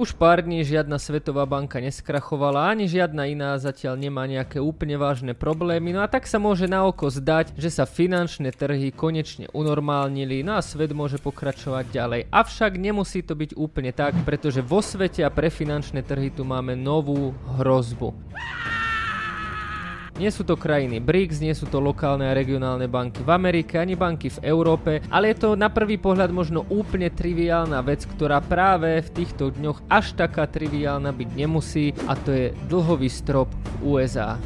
Už pár dní žiadna svetová banka neskrachovala, ani žiadna iná zatiaľ nemá nejaké úplne vážne problémy, no a tak sa môže na oko zdať, že sa finančné trhy konečne unormálnili, no a svet môže pokračovať ďalej. Avšak nemusí to byť úplne tak, pretože vo svete a pre finančné trhy tu máme novú hrozbu. Nie sú to krajiny BRICS, nie sú to lokálne a regionálne banky v Amerike, ani banky v Európe, ale je to na prvý pohľad možno úplne triviálna vec, ktorá práve v týchto dňoch až taká triviálna byť nemusí a to je dlhový strop USA.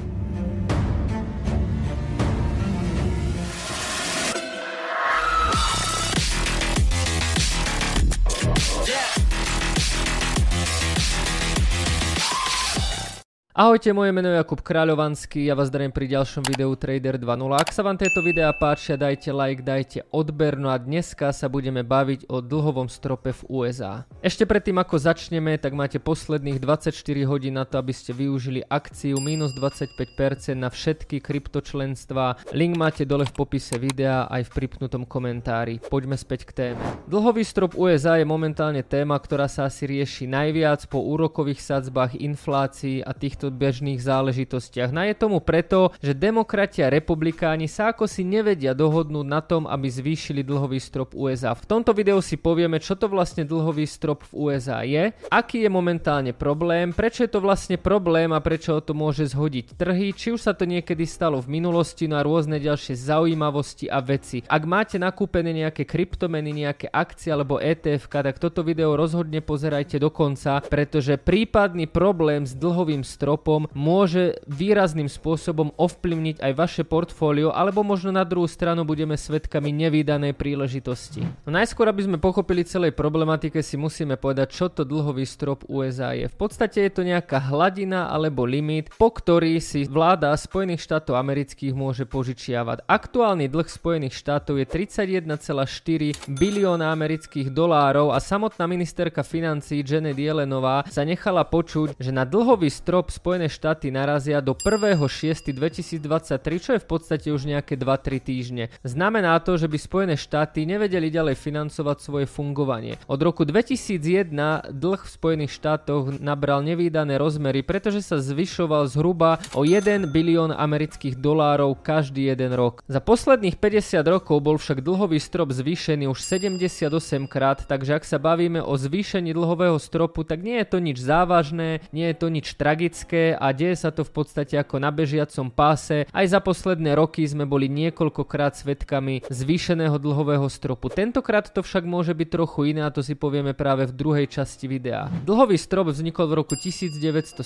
Ahojte, moje meno je Jakub Kráľovanský, ja vás zdarím pri ďalšom videu Trader 2.0. Ak sa vám tieto videá páčia, dajte like, dajte odber, no a dneska sa budeme baviť o dlhovom strope v USA. Ešte predtým ako začneme, tak máte posledných 24 hodín na to, aby ste využili akciu minus 25% na všetky kryptočlenstva. Link máte dole v popise videa aj v pripnutom komentári. Poďme späť k téme. Dlhový strop USA je momentálne téma, ktorá sa asi rieši najviac po úrokových sadzbách, inflácii a týchto bežných záležitostiach. No je tomu preto, že demokrati a republikáni sa ako si nevedia dohodnúť na tom, aby zvýšili dlhový strop USA. V tomto videu si povieme, čo to vlastne dlhový strop v USA je, aký je momentálne problém, prečo je to vlastne problém a prečo to môže zhodiť trhy, či už sa to niekedy stalo v minulosti, no a rôzne ďalšie zaujímavosti a veci. Ak máte nakúpené nejaké kryptomeny, nejaké akcie alebo ETF, tak toto video rozhodne pozerajte do konca, pretože prípadný problém s dlhovým stropom stropom môže výrazným spôsobom ovplyvniť aj vaše portfólio, alebo možno na druhú stranu budeme svetkami nevýdanej príležitosti. No najskôr, aby sme pochopili celej problematike, si musíme povedať, čo to dlhový strop USA je. V podstate je to nejaká hladina alebo limit, po ktorý si vláda Spojených štátov amerických môže požičiavať. Aktuálny dlh Spojených štátov je 31,4 bilióna amerických dolárov a samotná ministerka financí Janet Yellenová sa nechala počuť, že na dlhový strop Spojené štáty narazia do 1.6.2023, čo je v podstate už nejaké 2-3 týždne. Znamená to, že by Spojené štáty nevedeli ďalej financovať svoje fungovanie. Od roku 2001 dlh v Spojených štátoch nabral nevýdané rozmery, pretože sa zvyšoval zhruba o 1 bilión amerických dolárov každý jeden rok. Za posledných 50 rokov bol však dlhový strop zvýšený už 78 krát, takže ak sa bavíme o zvýšení dlhového stropu, tak nie je to nič závažné, nie je to nič tragické, ťažké a deje sa to v podstate ako na bežiacom páse. Aj za posledné roky sme boli niekoľkokrát svetkami zvýšeného dlhového stropu. Tentokrát to však môže byť trochu iné a to si povieme práve v druhej časti videa. Dlhový strop vznikol v roku 1917,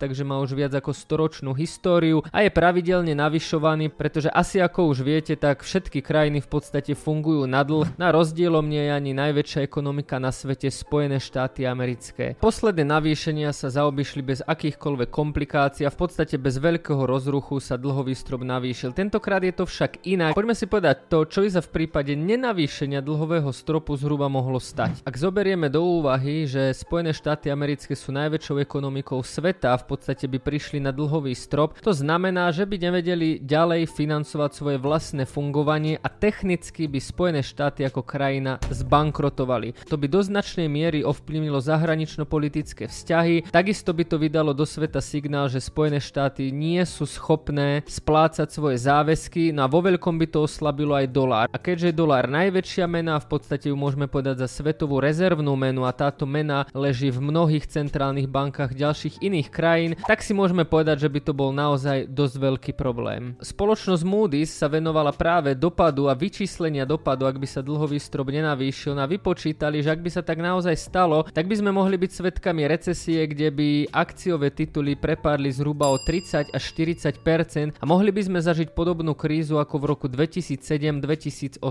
takže má už viac ako storočnú históriu a je pravidelne navyšovaný, pretože asi ako už viete, tak všetky krajiny v podstate fungujú na dlh. Na rozdielom nie je ani najväčšia ekonomika na svete Spojené štáty americké. Posledné navýšenia sa zaobišli bez akýchkoľvek akékoľvek komplikácií a v podstate bez veľkého rozruchu sa dlhový strop navýšil. Tentokrát je to však inak. Poďme si povedať to, čo by sa v prípade nenavýšenia dlhového stropu zhruba mohlo stať. Ak zoberieme do úvahy, že Spojené štáty americké sú najväčšou ekonomikou sveta a v podstate by prišli na dlhový strop, to znamená, že by nevedeli ďalej financovať svoje vlastné fungovanie a technicky by Spojené štáty ako krajina zbankrotovali. To by do značnej miery ovplyvnilo zahranično-politické vzťahy, takisto by to vydalo do sveta sveta signál, že Spojené štáty nie sú schopné splácať svoje záväzky, no a vo veľkom by to oslabilo aj dolár. A keďže je dolár najväčšia mena, v podstate ju môžeme povedať za svetovú rezervnú menu a táto mena leží v mnohých centrálnych bankách ďalších iných krajín, tak si môžeme povedať, že by to bol naozaj dosť veľký problém. Spoločnosť Moody's sa venovala práve dopadu a vyčíslenia dopadu, ak by sa dlhový strop nenavýšil, a vypočítali, že ak by sa tak naozaj stalo, tak by sme mohli byť svetkami recesie, kde by akciové tituly tituly prepadli zhruba o 30 až 40% a mohli by sme zažiť podobnú krízu ako v roku 2007-2008.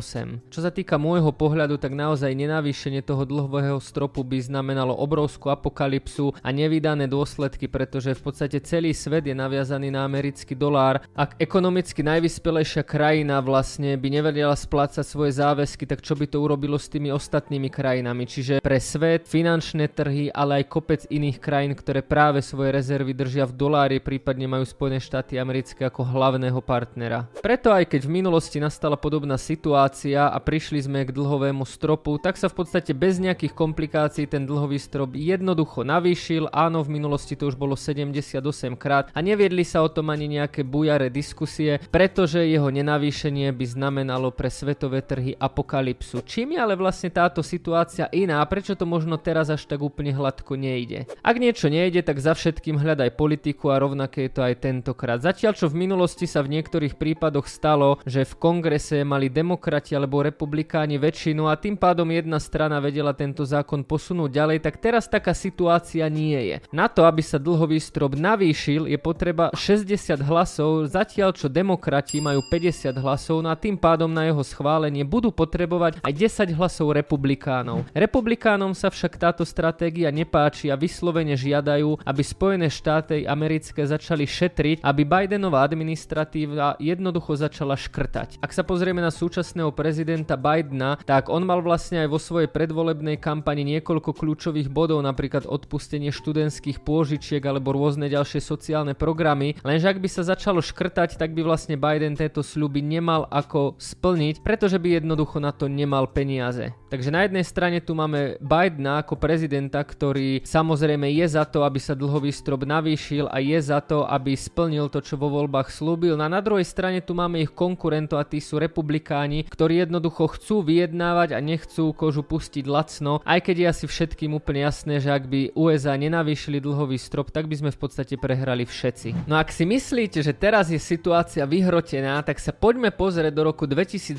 Čo sa týka môjho pohľadu, tak naozaj nenavýšenie toho dlhového stropu by znamenalo obrovskú apokalypsu a nevydané dôsledky, pretože v podstate celý svet je naviazaný na americký dolár. Ak ekonomicky najvyspelejšia krajina vlastne by nevedela splácať svoje záväzky, tak čo by to urobilo s tými ostatnými krajinami? Čiže pre svet, finančné trhy, ale aj kopec iných krajín, ktoré práve svoje rezervy držia v dolári, prípadne majú Spojené štáty americké ako hlavného partnera. Preto aj keď v minulosti nastala podobná situácia a prišli sme k dlhovému stropu, tak sa v podstate bez nejakých komplikácií ten dlhový strop jednoducho navýšil. Áno, v minulosti to už bolo 78 krát a neviedli sa o tom ani nejaké bujaré diskusie, pretože jeho nenavýšenie by znamenalo pre svetové trhy apokalypsu. Čím je ale vlastne táto situácia iná, prečo to možno teraz až tak úplne hladko nejde? Ak niečo nejde, tak za všetkým hľadaj politiku a rovnaké je to aj tentokrát. Zatiaľ čo v minulosti sa v niektorých prípadoch stalo, že v kongrese mali demokrati alebo republikáni väčšinu a tým pádom jedna strana vedela tento zákon posunúť ďalej, tak teraz taká situácia nie je. Na to, aby sa dlhový strop navýšil, je potreba 60 hlasov, zatiaľ čo demokrati majú 50 hlasov, no a tým pádom na jeho schválenie budú potrebovať aj 10 hlasov republikánov. Republikánom sa však táto stratégia nepáči a vyslovene žiadajú, aby Spojené štáty americké začali šetriť, aby Bidenová administratíva jednoducho začala škrtať. Ak sa pozrieme na súčasného prezidenta Bidena, tak on mal vlastne aj vo svojej predvolebnej kampani niekoľko kľúčových bodov, napríklad odpustenie študentských pôžičiek alebo rôzne ďalšie sociálne programy, lenže ak by sa začalo škrtať, tak by vlastne Biden tieto sľuby nemal ako splniť, pretože by jednoducho na to nemal peniaze. Takže na jednej strane tu máme Bidena ako prezidenta, ktorý samozrejme je za to, aby sa dlhový strop navýšil a je za to, aby splnil to, čo vo voľbách slúbil. No a na druhej strane tu máme ich konkurentov a tí sú republikáni, ktorí jednoducho chcú vyjednávať a nechcú kožu pustiť lacno, aj keď je asi všetkým úplne jasné, že ak by USA nenavýšili dlhový strop, tak by sme v podstate prehrali všetci. No ak si myslíte, že teraz je situácia vyhrotená, tak sa poďme pozrieť do roku 2011,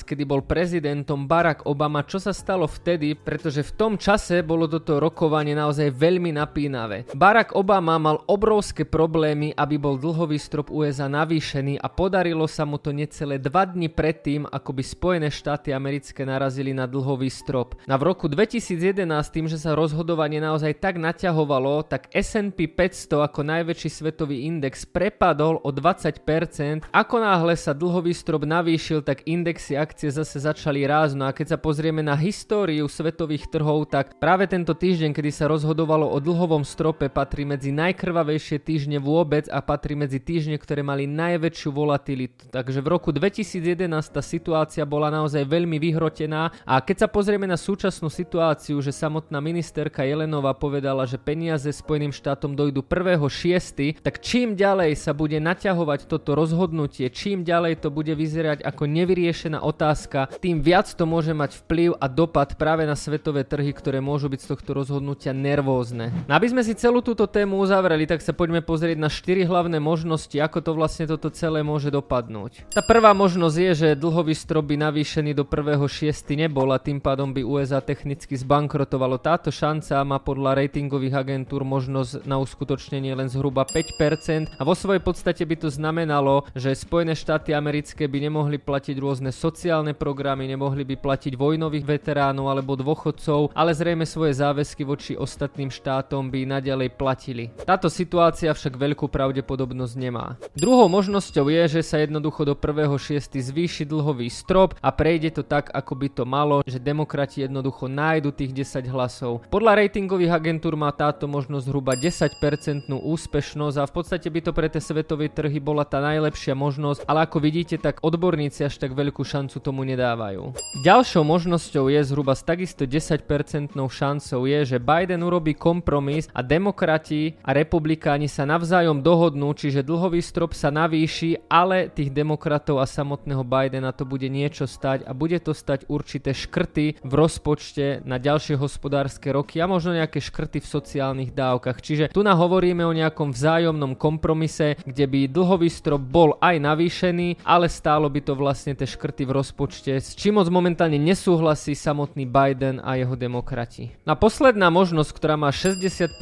kedy bol prezidentom Barack Obama čo sa stalo vtedy, pretože v tom čase bolo toto rokovanie naozaj veľmi napínavé. Barack Obama mal obrovské problémy, aby bol dlhový strop USA navýšený a podarilo sa mu to necelé 2 dni predtým, ako by Spojené štáty americké narazili na dlhový strop. Na v roku 2011 tým, že sa rozhodovanie naozaj tak naťahovalo, tak S&P 500 ako najväčší svetový index prepadol o 20%. Ako náhle sa dlhový strop navýšil, tak indexy akcie zase začali rásť. No a keď sa pozrieme na históriu svetových trhov, tak práve tento týždeň, kedy sa rozhodovalo o dlhovom strope, patrí medzi najkrvavejšie týždne vôbec a patrí medzi týždne, ktoré mali najväčšiu volatilitu. Takže v roku 2011 tá situácia bola naozaj veľmi vyhrotená a keď sa pozrieme na súčasnú situáciu, že samotná ministerka Jelenová povedala, že peniaze Spojeným štátom dojdu 1.6., tak čím ďalej sa bude naťahovať toto rozhodnutie, čím ďalej to bude vyzerať ako nevyriešená otázka, tým viac to môže mať vplyv a dopad práve na svetové trhy, ktoré môžu byť z tohto rozhodnutia nervózne. No aby sme si celú túto tému uzavreli, tak sa poďme pozrieť na 4 hlavné možnosti, ako to vlastne toto celé môže dopadnúť. Tá prvá možnosť je, že dlhový strop by navýšený do 1.6. nebol a tým pádom by USA technicky zbankrotovalo. Táto šanca má podľa ratingových agentúr možnosť na uskutočnenie len zhruba 5% a vo svojej podstate by to znamenalo, že Spojené štáty americké by nemohli platiť rôzne sociálne programy, nemohli by platiť vojnových veteránov alebo dôchodcov, ale zrejme svoje záväzky voči ostatným štátom by naďalej platili. Táto situácia však veľkú pravdepodobnosť nemá. Druhou možnosťou je, že sa jednoducho do 1.6. zvýši dlhový strop a prejde to tak, ako by to malo, že demokrati jednoducho nájdu tých 10 hlasov. Podľa ratingových agentúr má táto možnosť zhruba 10% úspešnosť a v podstate by to pre tie svetové trhy bola tá najlepšia možnosť, ale ako vidíte, tak odborníci až tak veľkú šancu tomu nedávajú. Ďalšou možnosťou je zhruba s takisto 10% šancou je, že Biden urobí kompromis a demokrati a republikáni sa navzájom dohodnú, čiže dlhový strop sa navýši, ale tých demokratov a samotného Bidena to bude niečo stať a bude to stať určité škrty v rozpočte na ďalšie hospodárske roky a možno nejaké škrty v sociálnych dávkach. Čiže tu hovoríme o nejakom vzájomnom kompromise, kde by dlhový strop bol aj navýšený, ale stálo by to vlastne tie škrty v rozpočte, s čím moc momentálne nesúhlasím súhlasí samotný Biden a jeho demokrati. Na posledná možnosť, ktorá má 65%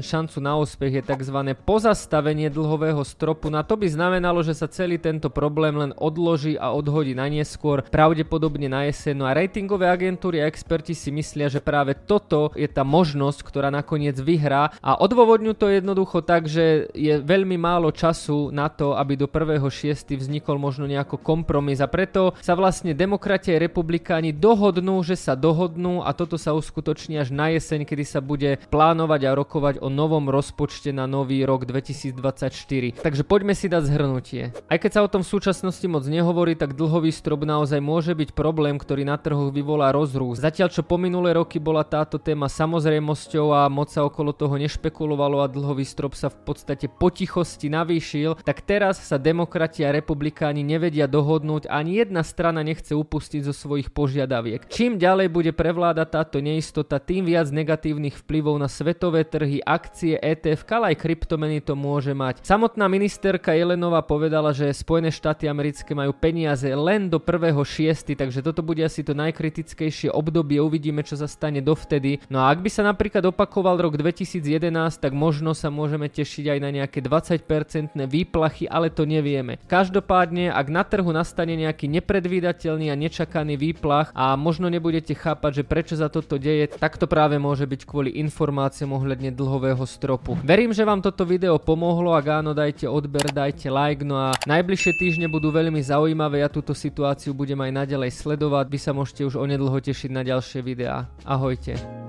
šancu na úspech je tzv. pozastavenie dlhového stropu. Na to by znamenalo, že sa celý tento problém len odloží a odhodí na neskôr, pravdepodobne na jeseň. No a ratingové agentúry a experti si myslia, že práve toto je tá možnosť, ktorá nakoniec vyhrá a odôvodňujú to jednoducho tak, že je veľmi málo času na to, aby do 1.6. vznikol možno nejako kompromis a preto sa vlastne demokrati a republikáni dohodnú, že sa dohodnú a toto sa uskutoční až na jeseň, kedy sa bude plánovať a rokovať o novom novom rozpočte na nový rok 2024. Takže poďme si dať zhrnutie. Aj keď sa o tom v súčasnosti moc nehovorí, tak dlhový strop naozaj môže byť problém, ktorý na trhoch vyvolá rozrúst. Zatiaľ čo po minulé roky bola táto téma samozrejmosťou a moc sa okolo toho nešpekulovalo a dlhový strop sa v podstate potichosti navýšil, tak teraz sa demokrati a republikáni nevedia dohodnúť, ani jedna strana nechce upustiť zo svojich požiadaviek. Čím ďalej bude prevládať táto neistota, tým viac negatívnych vplyvov na svetové trhy, akcie, ETF, ale aj kryptomeny to môže mať. Samotná ministerka Jelenová povedala, že Spojené štáty americké majú peniaze len do 1.6., takže toto bude asi to najkritickejšie obdobie, uvidíme čo sa stane dovtedy. No a ak by sa napríklad opakoval rok 2011, tak možno sa môžeme tešiť aj na nejaké 20% výplachy, ale to nevieme. Každopádne, ak na trhu nastane nejaký nepredvídateľný a nečakaný výplach a možno nebudete chápať, že prečo za toto deje, tak to práve môže byť kvôli informáciám ohľadne dlhového stropu. Verím, že vám toto video pomohlo, ak áno, dajte odber, dajte like, no a najbližšie týždne budú veľmi zaujímavé, ja túto situáciu budem aj naďalej sledovať, vy sa môžete už onedlho tešiť na ďalšie videá. Ahojte.